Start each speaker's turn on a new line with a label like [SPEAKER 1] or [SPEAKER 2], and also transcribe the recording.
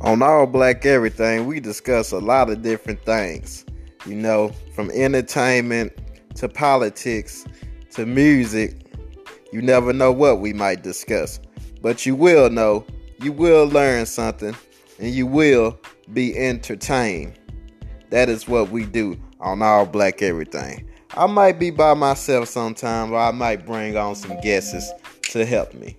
[SPEAKER 1] On All Black Everything, we discuss a lot of different things. You know, from entertainment to politics to music. You never know what we might discuss. But you will know, you will learn something, and you will be entertained. That is what we do on All Black Everything. I might be by myself sometimes, or I might bring on some guests to help me.